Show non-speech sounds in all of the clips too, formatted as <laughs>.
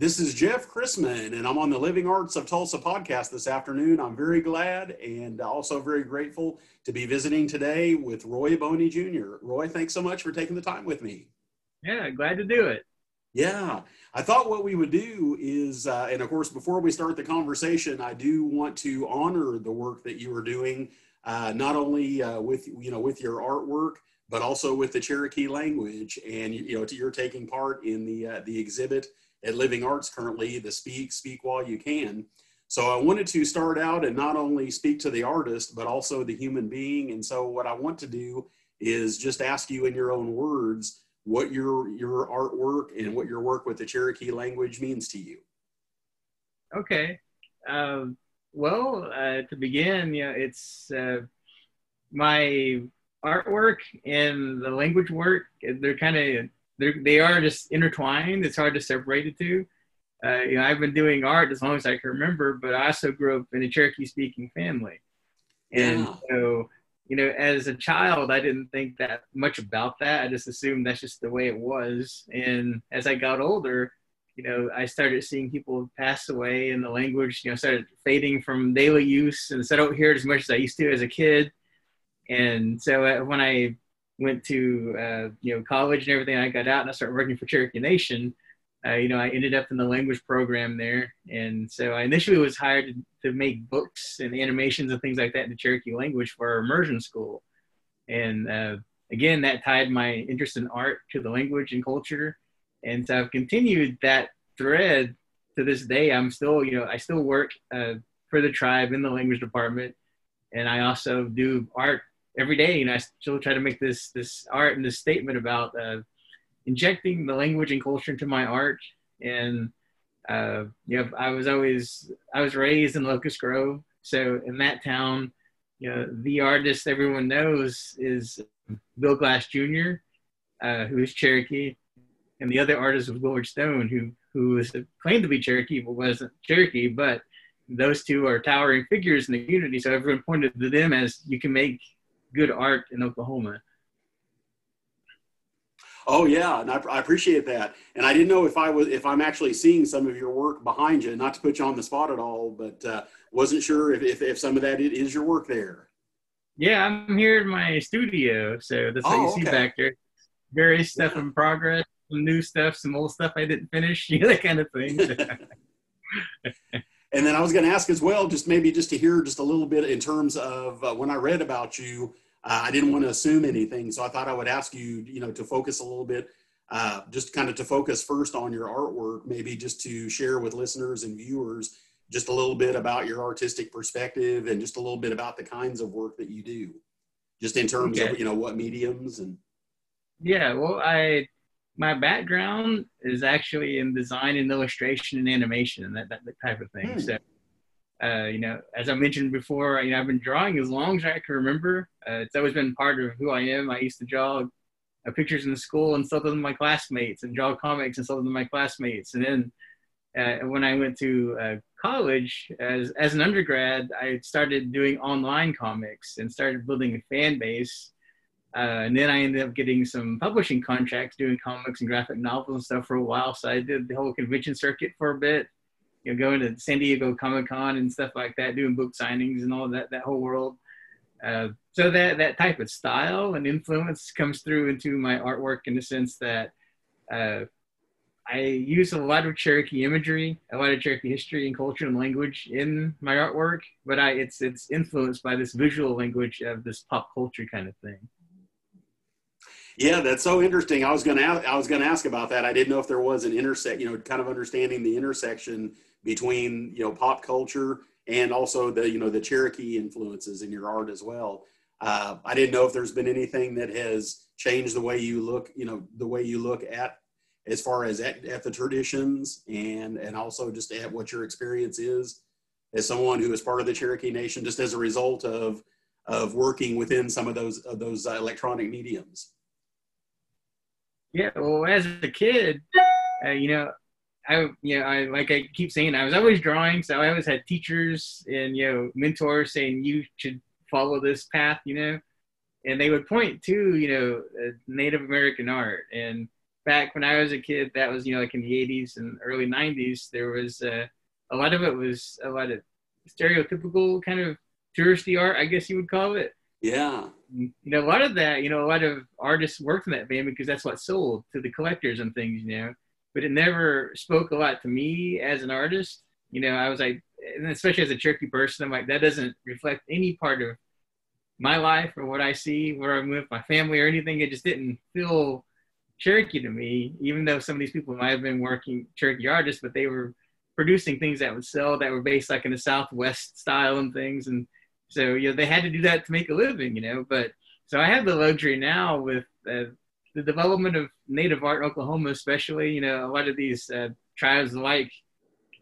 This is Jeff Chrisman, and I'm on the Living Arts of Tulsa podcast this afternoon. I'm very glad and also very grateful to be visiting today with Roy Boney Jr. Roy, thanks so much for taking the time with me. Yeah, glad to do it. Yeah, I thought what we would do is, uh, and of course, before we start the conversation, I do want to honor the work that you are doing, uh, not only uh, with you know with your artwork, but also with the Cherokee language, and you know you're taking part in the uh, the exhibit at Living Arts currently, the Speak, Speak While You Can. So I wanted to start out and not only speak to the artist, but also the human being. And so what I want to do is just ask you in your own words what your your artwork and what your work with the Cherokee language means to you. Okay. Um, well, uh, to begin, you know, it's uh, my artwork and the language work. They're kind of they are just intertwined. It's hard to separate the two. Uh, you know, I've been doing art as long as I can remember, but I also grew up in a Cherokee speaking family. And yeah. so, you know, as a child, I didn't think that much about that. I just assumed that's just the way it was. And as I got older, you know, I started seeing people pass away and the language, you know, started fading from daily use. And so I don't hear it as much as I used to as a kid. And so uh, when I went to uh, you know college and everything. I got out and I started working for Cherokee Nation. Uh, you know, I ended up in the language program there, and so I initially was hired to, to make books and animations and things like that in the Cherokee language for our immersion school. And uh, again, that tied my interest in art to the language and culture, and so I've continued that thread to this day. I'm still, you know, I still work uh, for the tribe in the language department, and I also do art every day, and I still try to make this this art and this statement about uh, injecting the language and culture into my art. And uh, you know, I was always I was raised in Locust Grove, so in that town, you know, the artist everyone knows is Bill Glass Jr., uh, who is Cherokee, and the other artist was Willard Stone, who who was claimed to be Cherokee but wasn't Cherokee, but those two are towering figures in the community. So everyone pointed to them as you can make good art in Oklahoma. Oh yeah, and I, I, appreciate that. And I didn't know if I was if I'm actually seeing some of your work behind you. Not to put you on the spot at all, but uh, wasn't sure if, if, if some of that is your work there. Yeah, I'm here in my studio, so that's oh, what you okay. see back there. Various stuff yeah. in progress, some new stuff, some old stuff I didn't finish, <laughs> you know, that kind of thing. <laughs> <laughs> And then I was going to ask as well, just maybe just to hear just a little bit in terms of uh, when I read about you, uh, I didn't want to assume anything. So I thought I would ask you, you know, to focus a little bit, uh, just kind of to focus first on your artwork, maybe just to share with listeners and viewers just a little bit about your artistic perspective and just a little bit about the kinds of work that you do, just in terms okay. of, you know, what mediums and. Yeah, well, I my background is actually in design and illustration and animation and that, that, that type of thing. Hmm. So, uh, you know, as I mentioned before, you know, I've been drawing as long as I can remember. Uh, it's always been part of who I am. I used to draw uh, pictures in school and stuff with my classmates and draw comics and stuff with my classmates. And then uh, when I went to uh, college as, as an undergrad, I started doing online comics and started building a fan base uh, and then I ended up getting some publishing contracts doing comics and graphic novels and stuff for a while. So I did the whole convention circuit for a bit, you know, going to San Diego Comic Con and stuff like that, doing book signings and all that, that whole world. Uh, so that, that type of style and influence comes through into my artwork in the sense that uh, I use a lot of Cherokee imagery, a lot of Cherokee history and culture and language in my artwork, but I, it's, it's influenced by this visual language of this pop culture kind of thing. Yeah, that's so interesting. I was going to I was going to ask about that. I didn't know if there was an intersect, you know, kind of understanding the intersection between you know pop culture and also the you know the Cherokee influences in your art as well. Uh, I didn't know if there's been anything that has changed the way you look, you know, the way you look at as far as at, at the traditions and and also just at what your experience is as someone who is part of the Cherokee Nation, just as a result of of working within some of those of those uh, electronic mediums. Yeah, well, as a kid, uh, you know, I you know, I like I keep saying, I was always drawing, so I always had teachers and you know mentors saying you should follow this path, you know, and they would point to you know Native American art, and back when I was a kid, that was you know like in the '80s and early '90s, there was uh, a lot of it was a lot of stereotypical kind of touristy art, I guess you would call it. Yeah. You know, a lot of that, you know, a lot of artists worked in that vein because that's what sold to the collectors and things, you know. But it never spoke a lot to me as an artist. You know, I was like, and especially as a Cherokee person, I'm like, that doesn't reflect any part of my life or what I see, where I'm with my family or anything. It just didn't feel Cherokee to me, even though some of these people might have been working Cherokee artists, but they were producing things that would sell that were based like in the Southwest style and things. And so, you know, they had to do that to make a living, you know. But so I have the luxury now with uh, the development of native art in Oklahoma, especially, you know, a lot of these uh, tribes like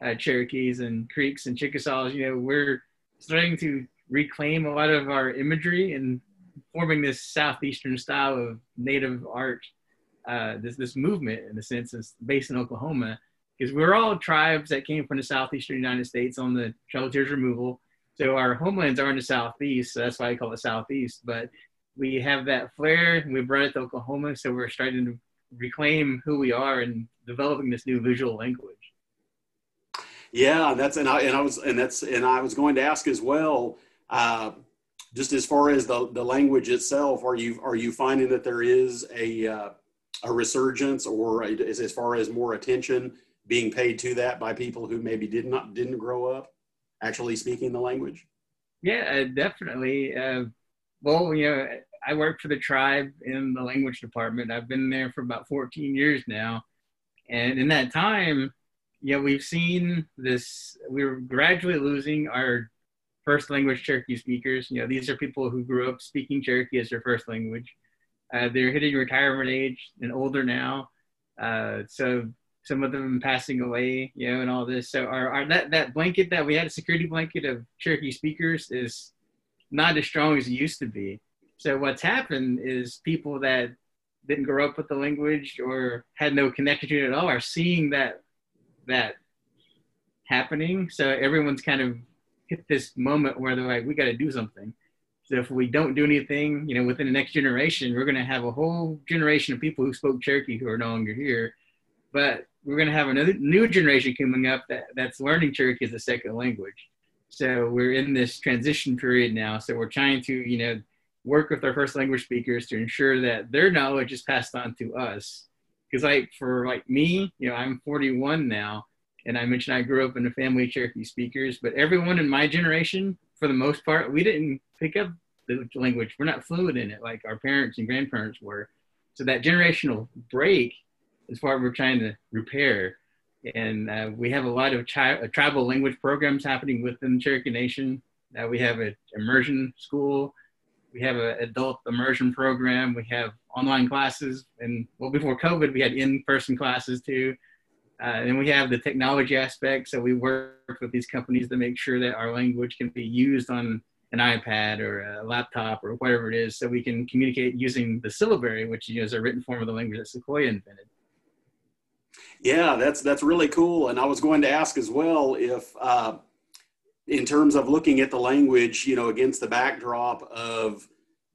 uh, Cherokees and Creeks and Chickasaws, you know, we're starting to reclaim a lot of our imagery and forming this southeastern style of native art. Uh, this this movement, in a sense, is based in Oklahoma, because we're all tribes that came from the southeastern United States on the Trail of Tears removal. So our homelands are in the southeast, so that's why I call it southeast. But we have that flair, and we brought it to Oklahoma, so we're starting to reclaim who we are and developing this new visual language. Yeah, that's and I and I was and that's and I was going to ask as well. Uh, just as far as the the language itself, are you are you finding that there is a uh, a resurgence, or a, as, as far as more attention being paid to that by people who maybe did not didn't grow up actually speaking the language? Yeah, uh, definitely. Uh, well, you know, I work for the tribe in the language department. I've been there for about 14 years now, and in that time, yeah, we've seen this. We're gradually losing our first language Cherokee speakers. You know, these are people who grew up speaking Cherokee as their first language. Uh, they're hitting retirement age and older now. Uh, so some of them passing away, you know, and all this. So our, our that, that blanket that we had, a security blanket of Cherokee speakers is not as strong as it used to be. So what's happened is people that didn't grow up with the language or had no connection to it at all are seeing that that happening. So everyone's kind of hit this moment where they're like, we got to do something. So if we don't do anything, you know, within the next generation, we're going to have a whole generation of people who spoke Cherokee who are no longer here. But we're going to have another new generation coming up that, that's learning Cherokee as a second language. So we're in this transition period now. So we're trying to, you know, work with our first language speakers to ensure that their knowledge is passed on to us because like for like me you know i'm 41 now and i mentioned i grew up in a family of cherokee speakers but everyone in my generation for the most part we didn't pick up the language we're not fluent in it like our parents and grandparents were so that generational break is what we're trying to repair and uh, we have a lot of chi- uh, tribal language programs happening within cherokee nation uh, we have an immersion school we have an adult immersion program. We have online classes, and well, before COVID, we had in-person classes too. Uh, and we have the technology aspect. So we work with these companies to make sure that our language can be used on an iPad or a laptop or whatever it is, so we can communicate using the syllabary, which is a written form of the language that Sequoyah invented. Yeah, that's that's really cool. And I was going to ask as well if uh, in terms of looking at the language, you know, against the backdrop of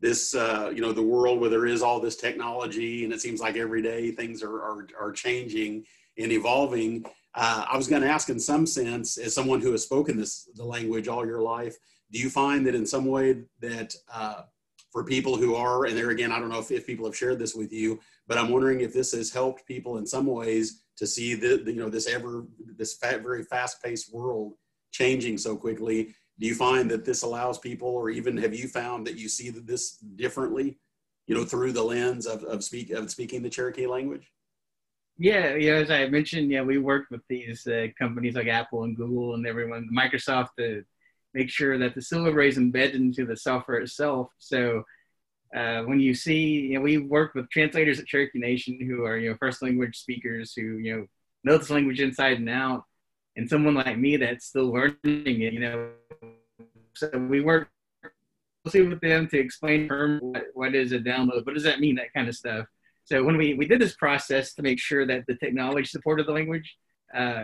this, uh, you know, the world where there is all this technology and it seems like every day things are, are, are changing and evolving. Uh, I was going to ask in some sense, as someone who has spoken this, the language all your life, do you find that in some way that uh, for people who are, and there again, I don't know if, if people have shared this with you, but I'm wondering if this has helped people in some ways to see the, the you know, this ever, this very fast paced world changing so quickly. Do you find that this allows people or even have you found that you see this differently you know through the lens of, of speak of speaking the cherokee language? Yeah yeah as i mentioned yeah we work with these uh, companies like apple and google and everyone microsoft to make sure that the syllabary is embedded into the software itself. So uh, when you see you know we work with translators at cherokee nation who are you know first language speakers who you know know this language inside and out and someone like me that's still learning it, you know. So we work closely with them to explain term what, what is a download, what does that mean, that kind of stuff. So when we, we did this process to make sure that the technology supported the language, uh,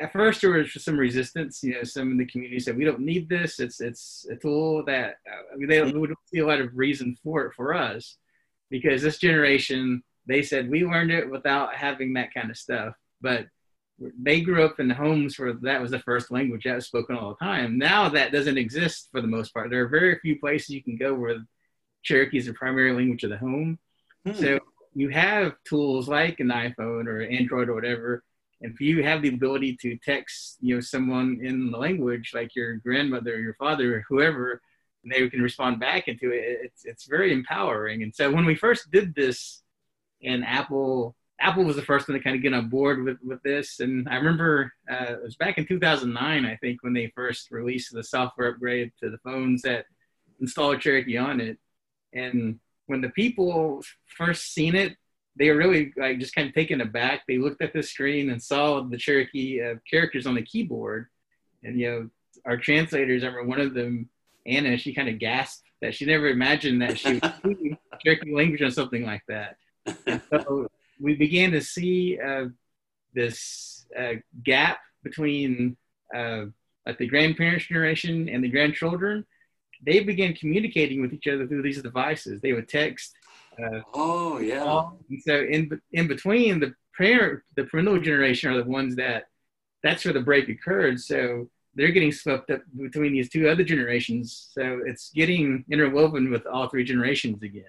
at first there was some resistance. You know, some in the community said we don't need this. It's it's a tool that uh, they don't, we don't see a lot of reason for it for us, because this generation they said we learned it without having that kind of stuff. But they grew up in the homes where that was the first language that was spoken all the time. Now that doesn't exist for the most part. There are very few places you can go where Cherokee is the primary language of the home. Hmm. So you have tools like an iPhone or Android or whatever. If you have the ability to text, you know, someone in the language, like your grandmother or your father or whoever, and they can respond back into it, it's, it's very empowering. And so when we first did this, and Apple Apple was the first one to kind of get on board with, with this. And I remember uh, it was back in 2009, I think, when they first released the software upgrade to the phones that installed Cherokee on it. And when the people first seen it, they were really like just kind of taken aback. They looked at the screen and saw the Cherokee uh, characters on the keyboard. And, you know, our translators, I remember one of them, Anna, she kind of gasped that she never imagined that she would <laughs> Cherokee language on something like that. And so we began to see uh, this uh, gap between uh, like the grandparents generation and the grandchildren. They began communicating with each other through these devices. They would text. Uh, oh yeah. And so in in between the parent, the parental generation are the ones that that's where the break occurred. So they're getting swept up between these two other generations. So it's getting interwoven with all three generations again.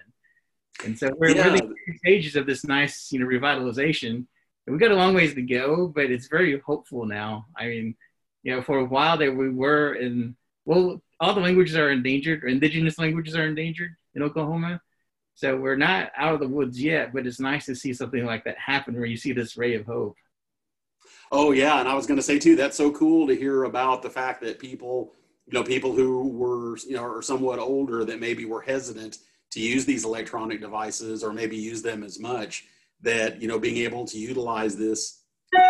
And so we're yeah. really stages of this nice, you know, revitalization. And we got a long ways to go, but it's very hopeful now. I mean, you know, for a while there we were in well, all the languages are endangered, or indigenous languages are endangered in Oklahoma. So we're not out of the woods yet, but it's nice to see something like that happen where you see this ray of hope. Oh yeah, and I was going to say too, that's so cool to hear about the fact that people, you know, people who were, you know, are somewhat older that maybe were hesitant to use these electronic devices or maybe use them as much that you know being able to utilize this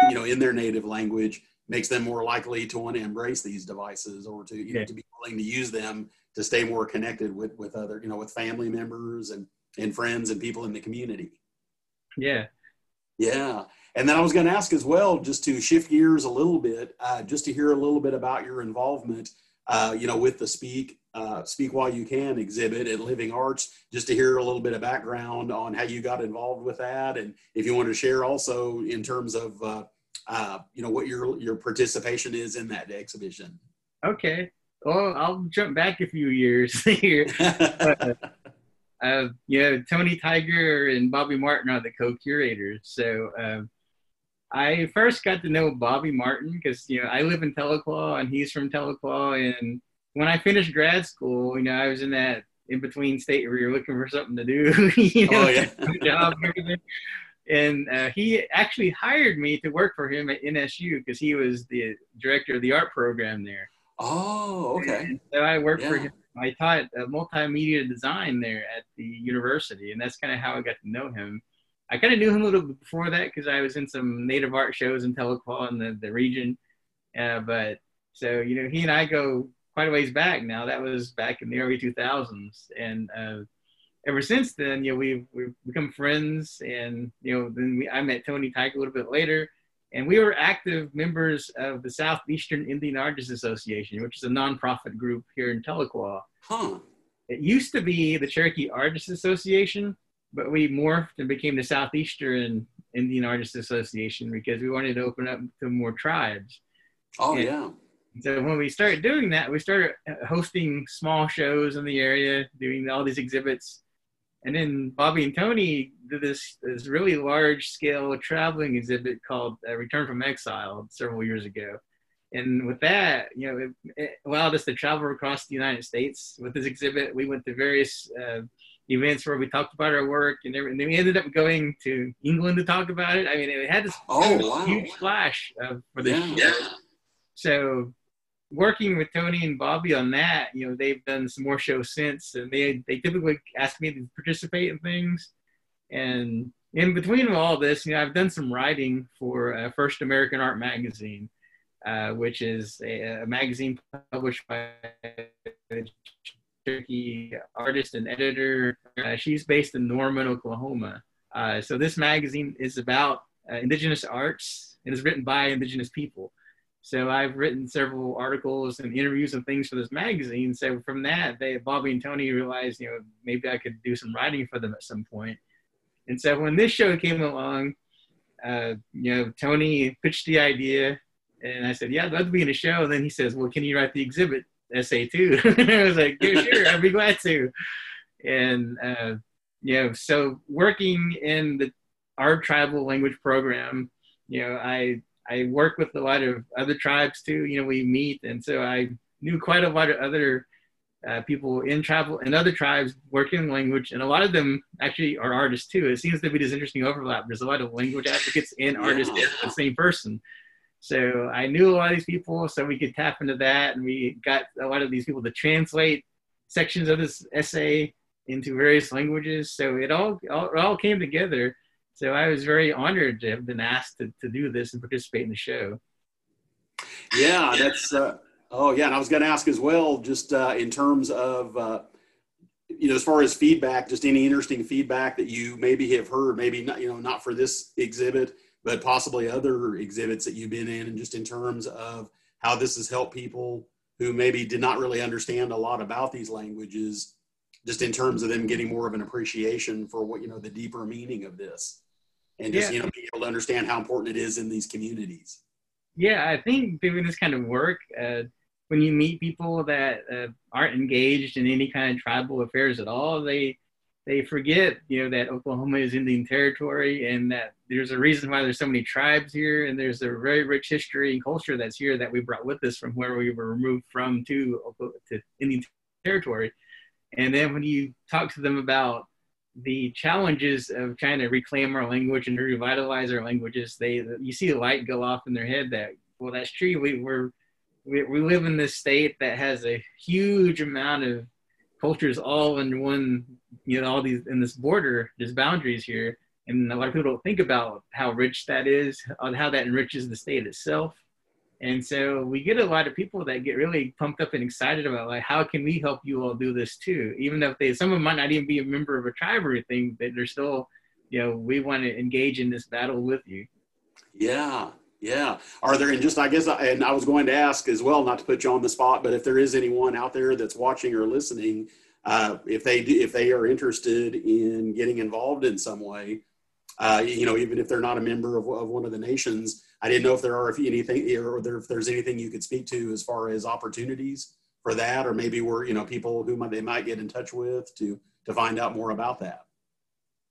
you know in their native language makes them more likely to want to embrace these devices or to you yeah. know to be willing to use them to stay more connected with with other you know with family members and and friends and people in the community. Yeah. Yeah. And then i was going to ask as well just to shift gears a little bit uh, just to hear a little bit about your involvement uh, you know with the speak uh, Speak While You Can exhibit at Living Arts, just to hear a little bit of background on how you got involved with that, and if you want to share also in terms of uh, uh, you know what your your participation is in that exhibition. Okay, well I'll jump back a few years <laughs> here. uh, <laughs> uh, yeah, Tony Tiger and Bobby Martin are the co-curators. So uh, I first got to know Bobby Martin because you know I live in Tahlequah and he's from Tahlequah and when I finished grad school, you know, I was in that in between state where you're looking for something to do, <laughs> you know, oh, yeah. job and everything. And uh, he actually hired me to work for him at NSU because he was the director of the art program there. Oh, okay. And so I worked yeah. for him. I taught uh, multimedia design there at the university, and that's kind of how I got to know him. I kind of knew him a little before that because I was in some native art shows in Tahlequah and the, the region. Uh, but so, you know, he and I go quite a ways back now. That was back in the early 2000s, and uh, ever since then, you know, we've we've become friends, and you know, then we, I met Tony Tiger a little bit later, and we were active members of the Southeastern Indian Artists Association, which is a nonprofit group here in Tahlequah. Huh. It used to be the Cherokee Artists Association, but we morphed and became the Southeastern Indian Artists Association because we wanted to open up to more tribes. Oh and, yeah so when we started doing that, we started hosting small shows in the area, doing all these exhibits. And then Bobby and Tony did this, this really large scale traveling exhibit called uh, Return from Exile several years ago. And with that, you know, it, it, allowed us to travel across the United States with this exhibit. We went to various uh, events where we talked about our work, and, and, then we ended up going to England to talk about it. I mean, it had this, oh, wow. huge flash uh, for the yeah. show. So working with Tony and Bobby on that, you know, they've done some more shows since, and they they typically ask me to participate in things. And in between all this, you know, I've done some writing for uh, First American Art Magazine, uh, which is a, a, magazine published by a Cherokee artist and editor. Uh, she's based in Norman, Oklahoma. Uh, so this magazine is about uh, indigenous arts and is written by indigenous people. So I've written several articles and interviews and things for this magazine. So from that, they Bobby and Tony realized, you know, maybe I could do some writing for them at some point. And so when this show came along, uh, you know, Tony pitched the idea, and I said, "Yeah, I'd love to be in a show." And then he says, "Well, can you write the exhibit essay too?" <laughs> I was like, "Yeah, sure, I'd be glad to." And uh, you know, so working in the our tribal language program, you know, I I work with a lot of other tribes too. You know, we meet, and so I knew quite a lot of other uh, people in travel and other tribes working language, and a lot of them actually are artists too. It seems to be this interesting overlap. There's a lot of language advocates and artists yeah. the same person. So I knew a lot of these people, so we could tap into that, and we got a lot of these people to translate sections of this essay into various languages. So it all, all it all came together. So I was very honored to have been asked to, to do this and participate in the show. Yeah, that's uh, Oh yeah, and I was going to ask as well, just uh, in terms of uh, you know, as far as feedback, just any interesting feedback that you maybe have heard, maybe not, you know, not for this exhibit, but possibly other exhibits that you've been in, and just in terms of how this has helped people who maybe did not really understand a lot about these languages, just in terms of them getting more of an appreciation for what you know the deeper meaning of this, and just yeah. you know being able to understand how important it is in these communities. Yeah, I think doing this kind of work. Uh, when you meet people that uh, aren't engaged in any kind of tribal affairs at all, they they forget, you know, that Oklahoma is Indian territory and that there's a reason why there's so many tribes here and there's a very rich history and culture that's here that we brought with us from where we were removed from to, to Indian territory. And then when you talk to them about the challenges of trying to reclaim our language and revitalize our languages, they you see the light go off in their head that well that's true. We, we're we, we live in this state that has a huge amount of cultures all in one, you know, all these in this border, there's boundaries here. And a lot of people don't think about how rich that is, how that enriches the state itself. And so we get a lot of people that get really pumped up and excited about like, how can we help you all do this too? Even if they, some of them might not even be a member of a tribe or anything, but they're still, you know, we want to engage in this battle with you. Yeah, yeah. Are there, and just I guess, I, and I was going to ask as well, not to put you on the spot, but if there is anyone out there that's watching or listening, uh, if they do, if they are interested in getting involved in some way, uh, you know, even if they're not a member of, of one of the nations, I didn't know if there are if anything or if there's anything you could speak to as far as opportunities for that, or maybe were you know people who might, they might get in touch with to to find out more about that.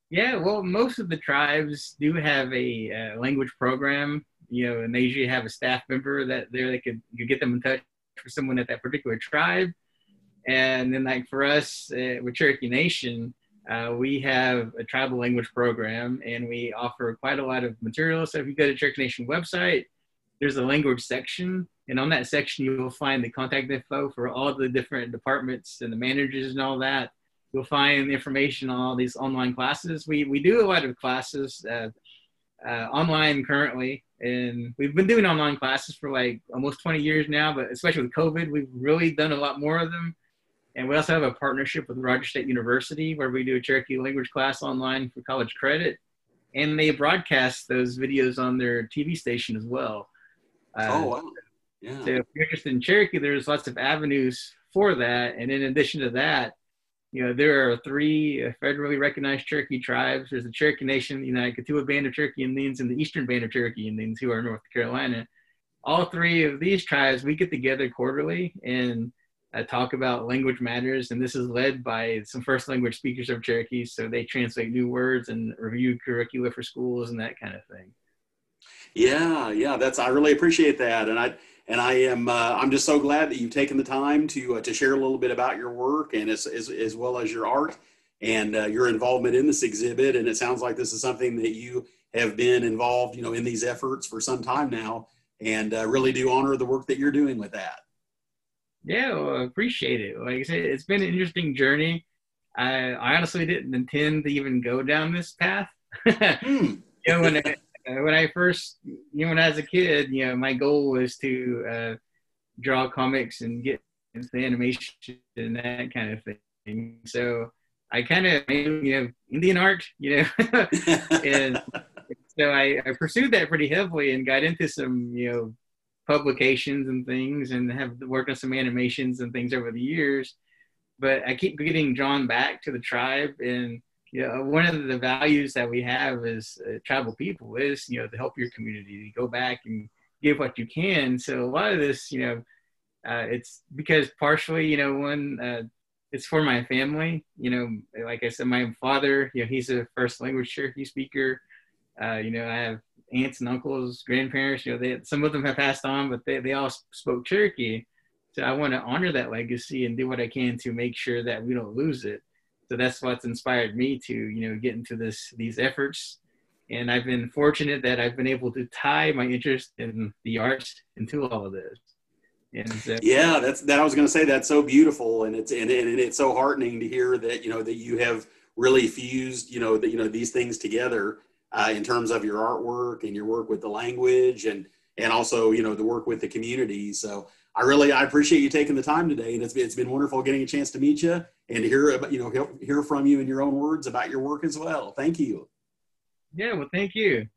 Yeah, well, most of the tribes do have a uh, language program you know, and they usually have a staff member that there they could you get them in touch for someone at that particular tribe. And then like for us uh, with Cherokee Nation, uh, we have a tribal language program and we offer quite a lot of material. So if you go to Cherokee Nation website, there's a language section. And on that section, you will find the contact info for all the different departments and the managers and all that. You'll find information on all these online classes. We, we do a lot of classes uh, uh online currently and we've been doing online classes for like almost 20 years now but especially with covid we've really done a lot more of them and we also have a partnership with Rogers State University where we do a Cherokee language class online for college credit. And they broadcast those videos on their TV station as well. Uh, oh, wow. Yeah. So if you're interested in Cherokee, there's lots of avenues for that. And in addition to that, you know, there are three federally recognized Cherokee tribes. There's the Cherokee Nation, the United Keetoowah Band of Cherokee Indians, and the Eastern Band of Cherokee Indians, who are in North Carolina. All three of these tribes, we get together quarterly and uh, talk about language matters. And this is led by some first language speakers of Cherokee. So they translate new words and review curricula for schools and that kind of thing. Yeah, yeah, that's I really appreciate that, and I and I am uh, I'm just so glad that you've taken the time to uh, to share a little bit about your work and as as, as well as your art and uh, your involvement in this exhibit. And it sounds like this is something that you have been involved, you know, in these efforts for some time now, and uh, really do honor the work that you're doing with that. Yeah, well, I appreciate it. Like I said, it's been an interesting journey. I, I honestly didn't intend to even go down this path. <laughs> mm. you know, when I, when I first, you know, when I was a kid, you know, my goal was to uh, draw comics and get into animation and that kind of thing. So I kind of made, you know, Indian art, you know, <laughs> <laughs> and so I, I, pursued that pretty heavily and got into some, you know, publications and things and have worked on some animations and things over the years. But I keep getting drawn back to the tribe and you know, one of the values that we have as uh, tribal people is, you know, to help your community, to go back and give what you can. So a lot of this, you know, uh, it's because partially, you know, one, uh, it's for my family. You know, like I said, my father, you know, he's a first language Cherokee speaker. Uh, you know, I have aunts and uncles, grandparents. You know, they some of them have passed on, but they they all spoke Cherokee. So I want to honor that legacy and do what I can to make sure that we don't lose it so that's what's inspired me to you know get into this these efforts and i've been fortunate that i've been able to tie my interest in the arts into all of this and uh, yeah that's that i was going to say that's so beautiful and it's and, and it's so heartening to hear that you know that you have really fused you know that you know these things together uh, in terms of your artwork and your work with the language and and also you know the work with the community so I really I appreciate you taking the time today, and it's it's been wonderful getting a chance to meet you and hear about you know hear from you in your own words about your work as well. Thank you. Yeah, well, thank you.